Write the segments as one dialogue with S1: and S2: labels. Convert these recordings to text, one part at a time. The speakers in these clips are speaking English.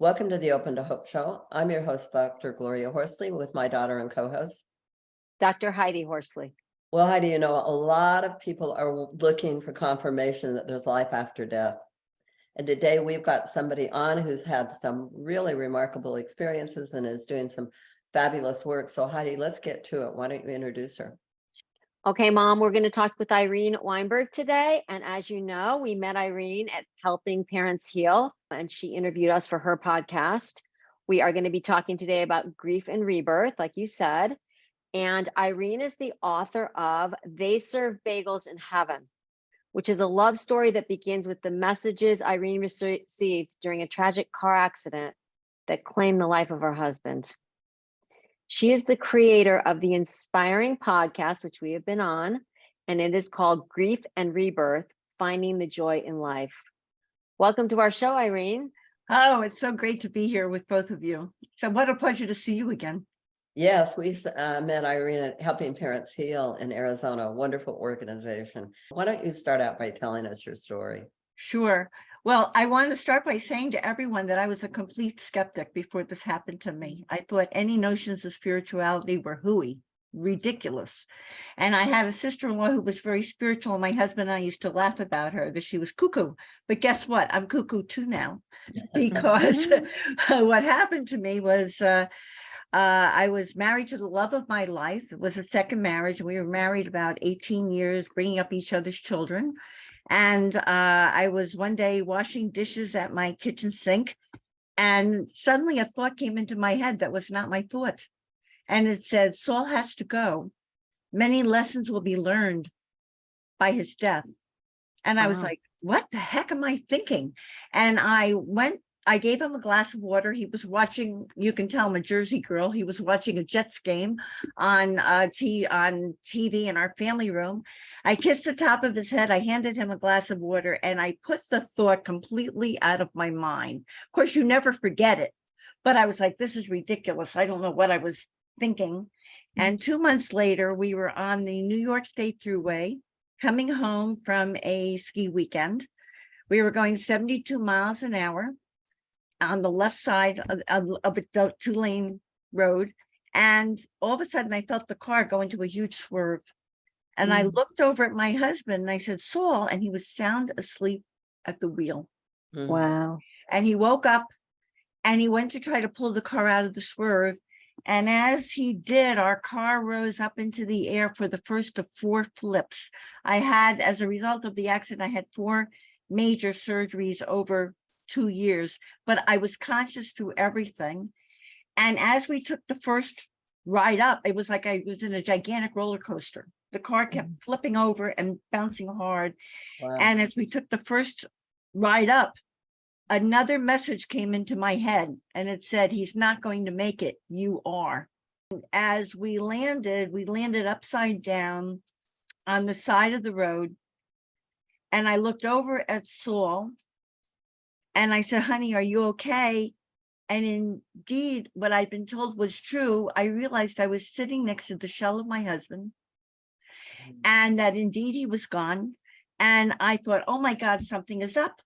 S1: Welcome to the Open to Hope Show. I'm your host, Dr. Gloria Horsley, with my daughter and co host,
S2: Dr. Heidi Horsley.
S1: Well, Heidi, you know, a lot of people are looking for confirmation that there's life after death. And today we've got somebody on who's had some really remarkable experiences and is doing some fabulous work. So, Heidi, let's get to it. Why don't you introduce her?
S2: Okay, Mom, we're going to talk with Irene Weinberg today. And as you know, we met Irene at Helping Parents Heal, and she interviewed us for her podcast. We are going to be talking today about grief and rebirth, like you said. And Irene is the author of They Serve Bagels in Heaven, which is a love story that begins with the messages Irene received during a tragic car accident that claimed the life of her husband. She is the creator of the inspiring podcast, which we have been on, and it is called Grief and Rebirth Finding the Joy in Life. Welcome to our show, Irene.
S3: Oh, it's so great to be here with both of you. So, what a pleasure to see you again.
S1: Yes, we uh, met Irene at Helping Parents Heal in Arizona, wonderful organization. Why don't you start out by telling us your story?
S3: Sure. Well, I want to start by saying to everyone that I was a complete skeptic before this happened to me. I thought any notions of spirituality were hooey, ridiculous. And I had a sister in law who was very spiritual, and my husband and I used to laugh about her that she was cuckoo. But guess what? I'm cuckoo too now because what happened to me was. Uh, uh, I was married to the love of my life. It was a second marriage. We were married about 18 years, bringing up each other's children. And uh, I was one day washing dishes at my kitchen sink, and suddenly a thought came into my head that was not my thought. And it said, Saul has to go. Many lessons will be learned by his death. And I was like, what the heck am I thinking? And I went I gave him a glass of water. He was watching, you can tell I'm a Jersey girl. He was watching a Jets game on uh, t- on TV in our family room. I kissed the top of his head. I handed him a glass of water and I put the thought completely out of my mind. Of course, you never forget it. But I was like, this is ridiculous. I don't know what I was thinking. And two months later, we were on the New York State Thruway coming home from a ski weekend. We were going 72 miles an hour on the left side of, of, of a two lane road. And all of a sudden, I felt the car go into a huge swerve. And I
S1: Mm.
S3: looked over at my husband and I said, Saul, and he was sound asleep at the wheel.
S1: Mhm.
S2: Wow.
S3: And he woke up and he went to try to pull the car out of the swerve. And as he did, our car rose up into the air for the first of four flips. I had, as a result of the accident, I had four major surgeries over two years, but I was conscious through everything. And as we took the first ride up, it was like I was in a gigantic roller coaster. The car kept mm. flipping over and bouncing hard.
S1: Wow.
S3: And as we took the first ride up, another message came into my head and it said, He's not going to make it. You are. And As we landed, we landed upside down on the side of the road. And I looked over at Saul and I said, Honey, are you okay? And indeed, what I'd been told was true. I realized I was sitting next to the shell of my husband mm. and that indeed he was gone. And I thought, oh my God, something is up.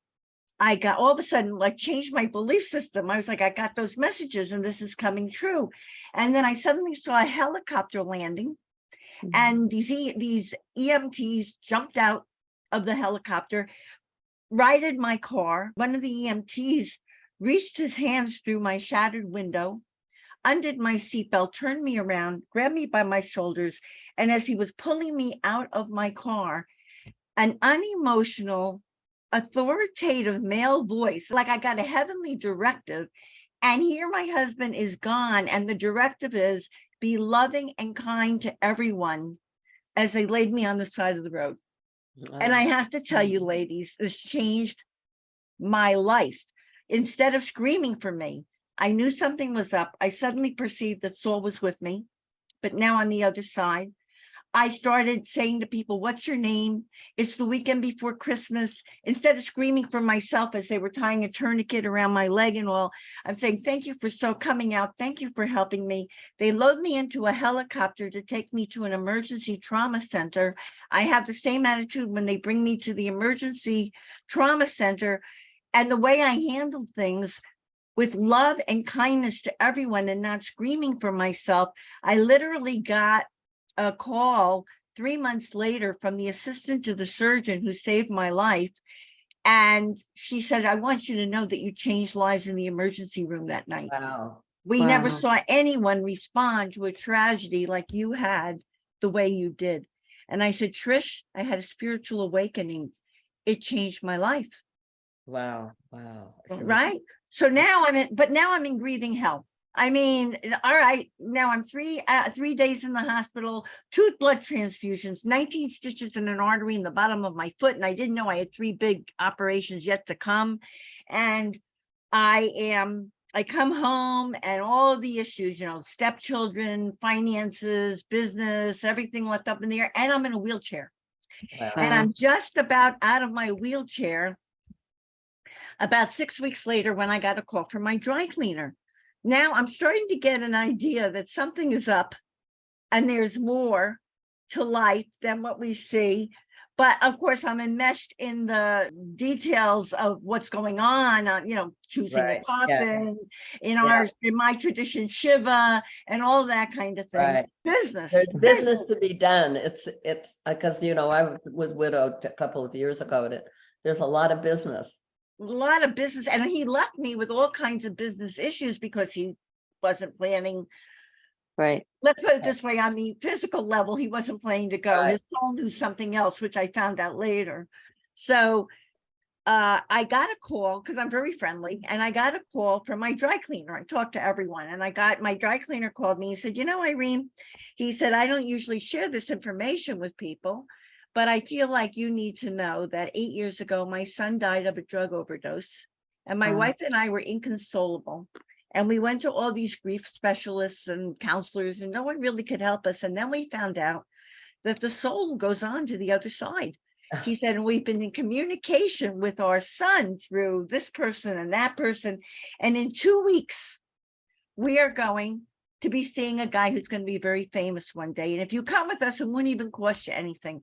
S3: I got all of a sudden like changed my belief system. I was like, I got those messages and this is coming true. And then I suddenly saw a helicopter landing mm-hmm. and these e- these EMTs jumped out of the helicopter, righted my car. One of the EMTs reached his hands through my shattered window, undid my seatbelt, turned me around, grabbed me by my shoulders, and as he was pulling me out of my car, an unemotional, authoritative male voice, like I got a heavenly directive. And here my husband is gone, and the directive is be loving and kind to everyone as they laid me on the side of the road. And I have to tell you, ladies, this changed my life. Instead of screaming for me, I knew something was up. I suddenly perceived that Saul was with me, but now on the other side. I started saying to people, what's your name? It's the weekend before Christmas. Instead of screaming for myself as they were tying a tourniquet around my leg and all, I'm saying, thank you for so coming out. Thank you for helping me. They load me into a helicopter to take me to an emergency trauma center. I have the same attitude when they bring me to the emergency trauma center. And the way I handled things with love and kindness to everyone and not screaming for myself, I literally got a call three months later from the assistant to the surgeon who saved my life. And she said, I want you to know that you changed lives in the emergency room that night.
S1: Wow.
S3: We never saw anyone respond to a tragedy like you had the way you did. And I said, Trish, I had a spiritual awakening. It changed my life.
S1: Wow. Wow.
S3: Right? So now I'm in, but now I'm in breathing hell. I mean, all right, now I'm three, uh, three days in the hospital, two blood transfusions, nineteen stitches in an artery in the bottom of my foot, and I didn't know I had three big operations yet to come. And I am, I come home and all of the issues, you know, stepchildren, finances, business, everything left up in the air, and I'm in a wheelchair.
S1: Wow.
S3: And I'm just about out of my wheelchair. About six weeks later, when I got a call from my dry cleaner. Now I'm starting to get an idea that something is up and there's more to life than what we see. But of course, I'm enmeshed in the details of what's going on, uh, you know, choosing a
S1: Right, yeah.
S3: coffin, in
S1: Yeah.
S3: our, in my tradition, Shiva, and all that kind of thing.
S1: Right.
S3: Business.
S1: There's business to be done. It's, it's, because, you know, I was widowed a couple of years ago. and it- There's a lot of business.
S3: A lot of business and he left me with all kinds of business issues because he wasn't planning
S2: Right.
S3: let's put it this way on the physical level he wasn't planning to go
S1: Right.
S3: his soul knew something else which i found out later so uh i got a call because i'm very friendly and i got a call from my dry cleaner i talked to everyone and i got my dry cleaner called me he said you know irene he said i don't usually share this information with people but i feel like you need to know that eight years ago my son died of a drug overdose and my
S2: Wow.
S3: wife and i were inconsolable and we went to all these grief specialists and counselors and no one really could help us and then we found out that the soul goes on to the other side he said, and we've been in communication with our son through this person and that person. And in two weeks, we are going to be seeing a guy who's going to be very famous one day. And if you come with us, it won't even cost you anything.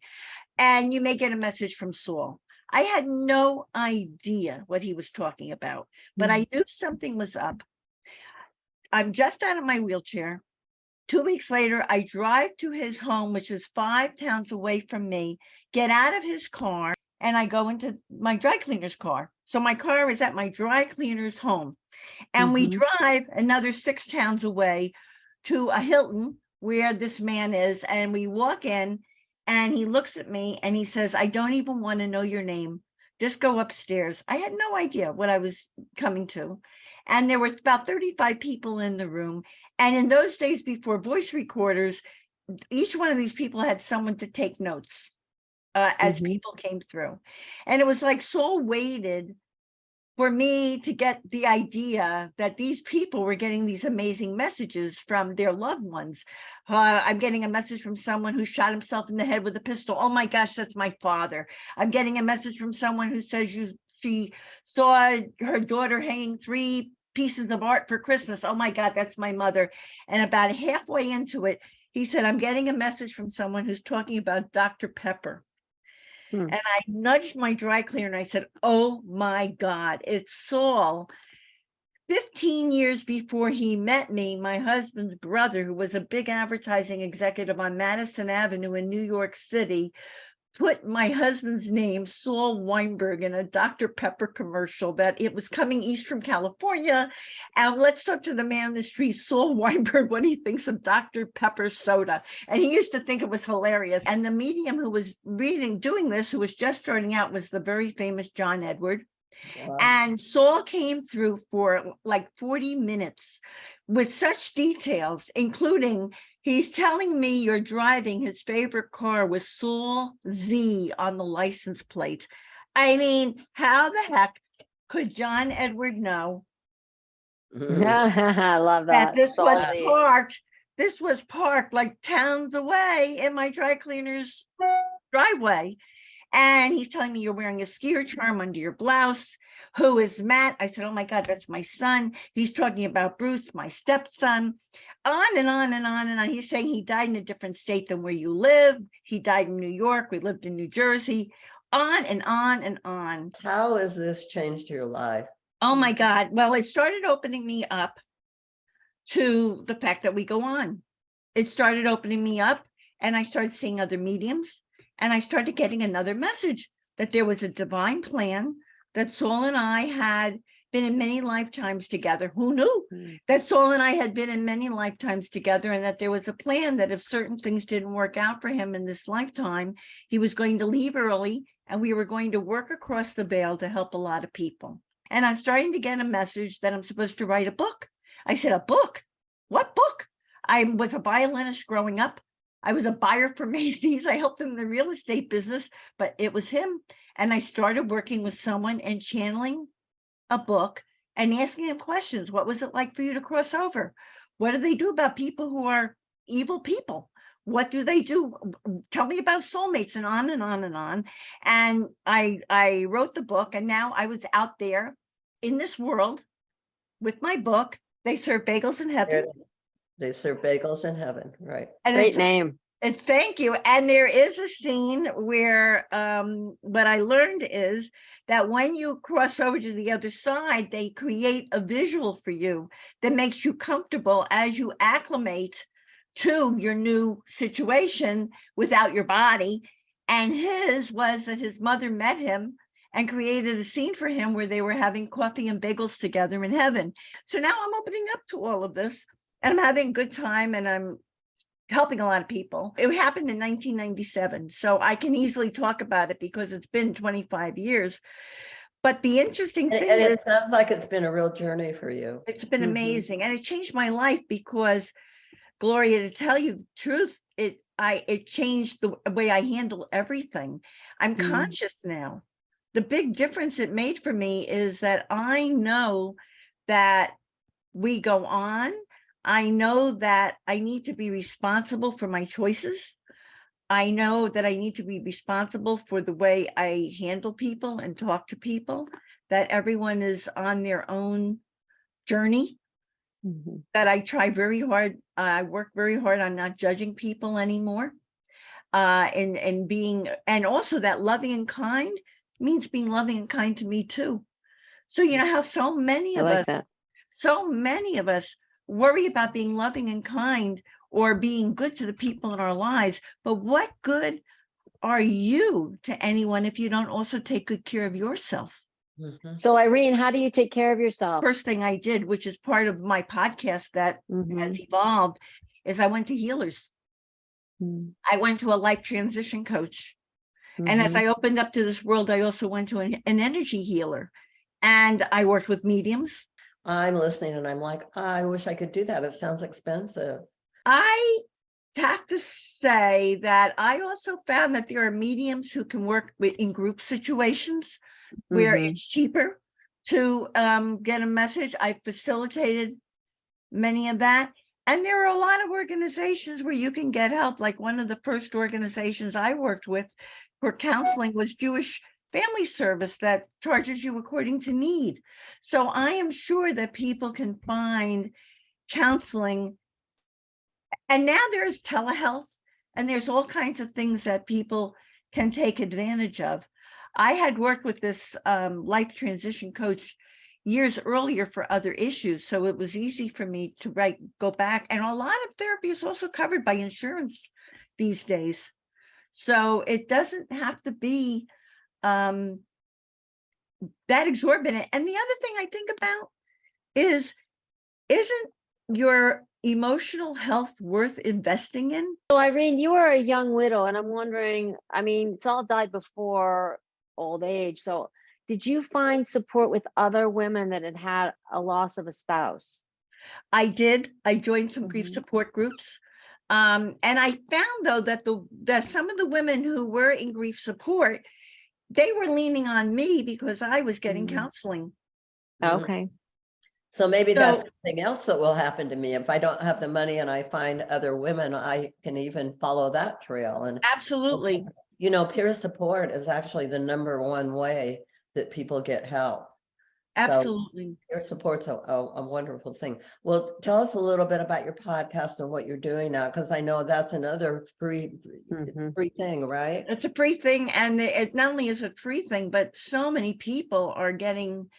S3: And you may get a message from Saul. I had no idea what he was talking about, but I knew something was up. I'm just out of my wheelchair. Two weeks later, I drive to his home, which is five towns away from me, get out of his car, and I go into my dry cleaner's car. So my car is at my dry cleaner's home. And we
S2: Mhm.
S3: drive another six towns away to a Hilton where this man is. And we walk in and he looks at me and he says, I don't even want to know your name. Just go upstairs. I had no idea what I was coming to. And there were about 35 people in the room. And in those days before voice recorders, each one of these people had someone to take notes uh, as
S2: Mhm.
S3: people came through. And it was like Saul waited for me to get the idea that these people were getting these amazing messages from their loved ones. Uh, I'm getting a message from someone who shot himself in the head with a pistol. Oh my gosh, that's my father. I'm getting a message from someone who says you she saw her daughter hanging three pieces of art for Christmas. Oh my God, that's my mother. And about halfway into it, he said, I'm getting a message from someone who's talking about Dr. Pepper.
S2: Hmm.
S3: And I nudged my dry cleaner and I said, Oh my God, it's Saul. 15 years before he met me, my husband's brother, who was a big advertising executive on Madison Avenue in New York City, put my husband's name, Saul Weinberg, in a Dr. Pepper commercial that it was coming east from California. And let's talk to the man in the street, Saul Weinberg, what he thinks of Dr. Pepper soda. And he used to think it was hilarious. And the medium who was reading, doing this, who was just starting out, was the very famous John Edward.
S1: Wow.
S3: And Saul came through for like 40 minutes with such details, including he's telling me you're driving his favorite car with Saul Z on the license plate. I mean, how the heck could John Edward know.
S2: I love
S3: that
S2: that.
S3: this was
S2: Salty.
S3: parked, this was parked like towns away in my dry cleaner's driveway. And he's telling me you're wearing a skier charm under your blouse. Who is Matt? I said, Oh my God, that's my son. He's talking about Bruce, my stepson. On and on and on and on. He's saying he died in a different state than where you live. He died in New York. We lived in New Jersey. On and on and on.
S1: How has this changed your life?
S3: Oh my God. Well, it started opening me up to the fact that we go on. It started opening me up and I started seeing other mediums and I started getting another message that there was a divine plan that Saul and I had been in many lifetimes together. Who knew
S2: Mm.
S3: that Saul and I had been in many lifetimes together and that there was a plan that if certain things didn't work out for him in this lifetime, he was going to leave early and we were going to work across the veil to help a lot of people. And I'm starting to get a message that I'm supposed to write a book. I said, a book? What book? I was a violinist growing up. I was a buyer for Macy's. I helped him in the real estate business, but it was him. And I started working with someone and channeling a book and asking him questions. What was it like for you to cross over? What do they do about people who are evil people? What do they do? Tell me about soulmates and on and on and on. And I I wrote the book and now I was out there in this world with my book. They serve bagels in heaven.
S1: It is. They serve bagels in heaven, right?
S3: And
S2: Great
S3: it's-
S2: name.
S3: and thank you. And there is a scene where um what I learned is that when you cross over to the other side, they create a visual for you that makes you comfortable as you acclimate to your new situation without your body. And his was that his mother met him and created a scene for him where they were having coffee and bagels together in heaven. So now I'm opening up to all of this and I'm having a good time and I'm helping a lot of people. It happened in 1997, so I can easily talk about it because it's been 25 years. But the interesting thing
S1: and
S3: is,
S1: it sounds like it's been a real journey for you.
S3: it's been
S1: Mhm.
S3: amazing, and it changed my life because, Gloria, to tell you the truth, it I it changed the way I handle everything. I'm
S1: Mm.
S3: conscious now. The big difference it made for me is that I know that we go on. I know that I need to be responsible for my choices. I know that I need to be responsible for the way I handle people and talk to people, that everyone is on their own journey,
S2: Mhm.
S3: that I try very hard, I work very hard on not judging people anymore. Uh, and, and being, and also that loving and kind means being loving and kind to me too. So you know how so many of
S2: like
S3: us
S2: that.
S3: so many of us worry about being loving and kind or being good to the people in our lives. But what good are you to anyone if you don't also take good care of yourself?
S1: Mhm.
S2: So Irene, how do you take care of yourself?
S3: First thing I did, which is part of my podcast that
S2: Mhm.
S3: has evolved, is I went to healers.
S2: Mm.
S3: I went to a life transition coach. And as
S2: Mhm.
S3: I opened up to this world, I also went to an, an energy healer. And I worked with mediums.
S1: I'm listening and I'm like, I wish I could do that. It sounds expensive.
S3: I have to say that I also found that there are mediums who can work with in group situations where
S2: Mhm.
S3: it's cheaper to um, get a message. I facilitated many of that. And there are a lot of organizations where you can get help. Like one of the first organizations I worked with for counseling was Jewish Family Service that charges you according to need. So I am sure that people can find counseling. And now there's telehealth and there's all kinds of things that people can take advantage of. I had worked with this um, life transition coach years earlier for other issues, so it was easy for me to write, go back. And a lot of therapy is also covered by insurance these days. So it doesn't have to be um, that exorbitant. And the other thing I think about is, isn't your emotional health worth investing in?
S2: So Irene, you are a young widow, and I'm wondering, I mean, Saul died before old age. So did you find support with other women that had had a loss of a spouse?
S3: I did. I joined some grief
S2: Mhm.
S3: support groups. Um, and I found though that the that some of the women who were in grief support, they were leaning on me because I was getting
S2: Mhm.
S3: counseling.
S1: Mhm.
S2: Okay.
S1: So maybe that's
S3: So-
S1: something else that will happen to me. If I don't have the money and I find other women, I can even follow that trail and.
S3: Absolutely.
S1: You know, peer support is actually the number one way that people get help. So
S3: Absolutely.
S1: Peer support's a, a, a wonderful thing. Well, tell us a little bit about your podcast and what you're doing now, because I know that's another free,
S4: Mhm.
S1: free thing, right?
S3: It's a free thing and it not only is it a free thing, but so many people are getting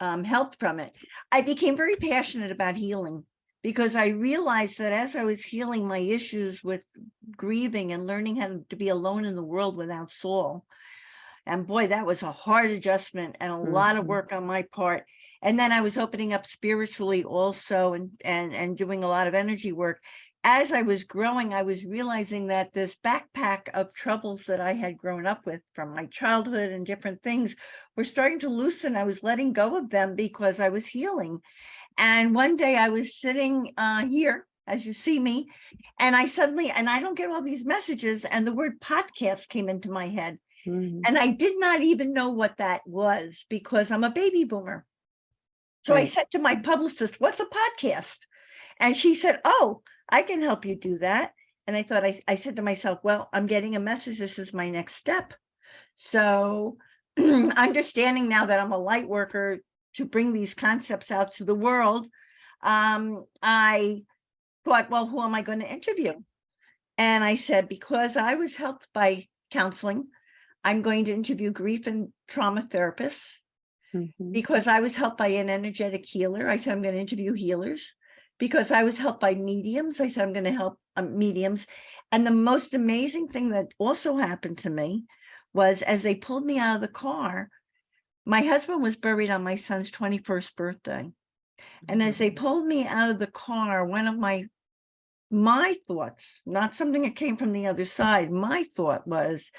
S3: um, help from it. I became very passionate about healing because I realized that as I was healing my issues with grieving and learning how to be alone in the world without Saul. And boy, that was a hard adjustment and a lot of
S1: Mhm.
S3: work on my part. And then I was opening up spiritually also and and and doing a lot of energy work as I was growing, I was realizing that this backpack of troubles that I had grown up with from my childhood and different things were starting to loosen. I was letting go of them because I was healing. And one day I was sitting uh, here, as you see me, and I suddenly, and I don't get all these messages, and the word podcast came into my head.
S4: Mhm.
S3: And I did not even know what that was because I'm a baby boomer. So I said to my publicist, What's a podcast? And she said, Oh, I can help you do that. And I thought, I, I said to myself, Well, I'm getting a message. This is my next step. So understanding now that I'm a light worker to bring these concepts out to the world, um, I thought, Well, who am I going to interview? And I said, Because I was helped by counseling, I'm going to interview grief and trauma therapists
S4: Mhm.
S3: because I was helped by an energetic healer. I said, I'm going to interview healers. Because I was helped by mediums. I said, I'm going to help um, mediums. And the most amazing thing that also happened to me was as they pulled me out of the car, my husband was buried on my son's 21st birthday. And as they pulled me out of the car, one of my my thoughts, not something that came from the other side, my thought was,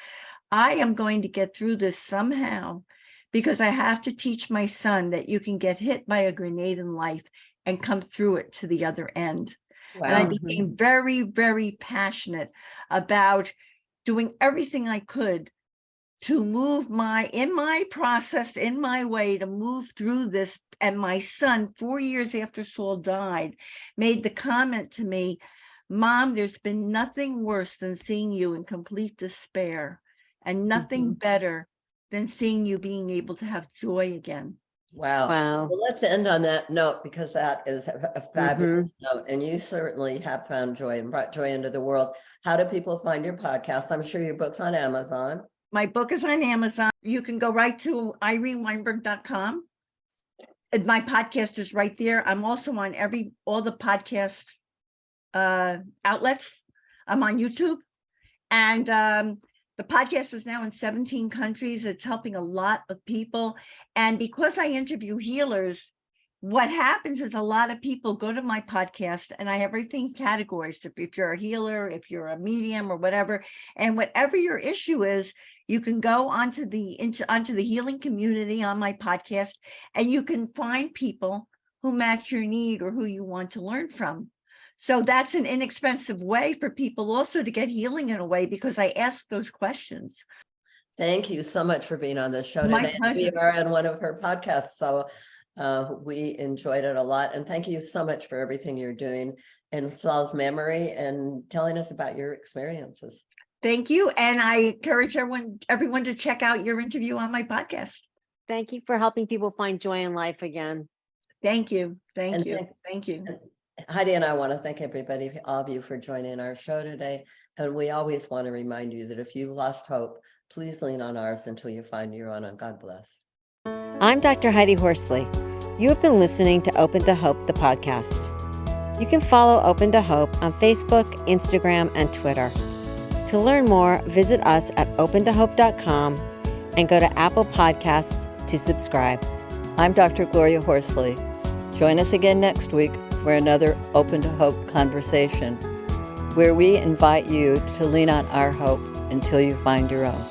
S3: I am going to get through this somehow because I have to teach my son that you can get hit by a grenade in life and come through it to the other end. And I became mm-hmm. very, very passionate about doing everything I could to move my, in my process, in my way to move through this. And my son, four years after Saul died, made the comment to me, Mom, there's been nothing worse than seeing you in complete despair and nothing better than seeing you being able to have joy again.
S1: Wow.
S4: Wow.
S1: Well, let's end on that note because that is a a
S4: Mm-hmm.
S1: fabulous note. And you certainly have found joy and brought joy into the world. How do people find your podcast? I'm sure your book's on Amazon.
S3: My book is on Amazon. You can go right to ireneweinberg.com. And my podcast is right there. I'm also on every, all the podcast uh, outlets. I'm on YouTube. And um, the podcast is now in 17 countries. It's helping a lot of people. And because I interview healers, what happens is a lot of people go to my podcast and I have everything categories. If, if you're a healer, if you're a medium or whatever, and whatever your issue is, you can go onto the into onto the healing community on my podcast and you can find people who match your need or who you want to learn from. So that's an inexpensive way for people also to get healing in a way because I ask those questions.
S1: Thank you so much for being on this show
S3: My
S1: today. We are on one of her podcasts, so uh, we enjoyed it a lot. And thank you so much for everything you're doing in Saul's memory and telling us about your experiences.
S3: Thank you. And I encourage everyone everyone to check out your interview on my podcast.
S2: Thank you for helping people find joy in life again.
S3: Thank you. Thank
S1: And
S3: you.
S1: thank-
S3: Thank you.
S1: Heidi and I want to thank everybody, all of you for joining our show today. And we always want to remind you that if you've lost hope, please lean on ours until you find your own. And God bless.
S4: I'm Dr. Heidi Horsley. You have been listening to Open to Hope, the podcast. You can follow Open to Hope on Facebook, Instagram, and Twitter. To learn more, visit us at opentohope.com and go to Apple Podcasts to subscribe.
S1: I'm Dr. Gloria Horsley. Join us again next week for another Open to Hope conversation, where we invite you to lean on our hope until you find your own.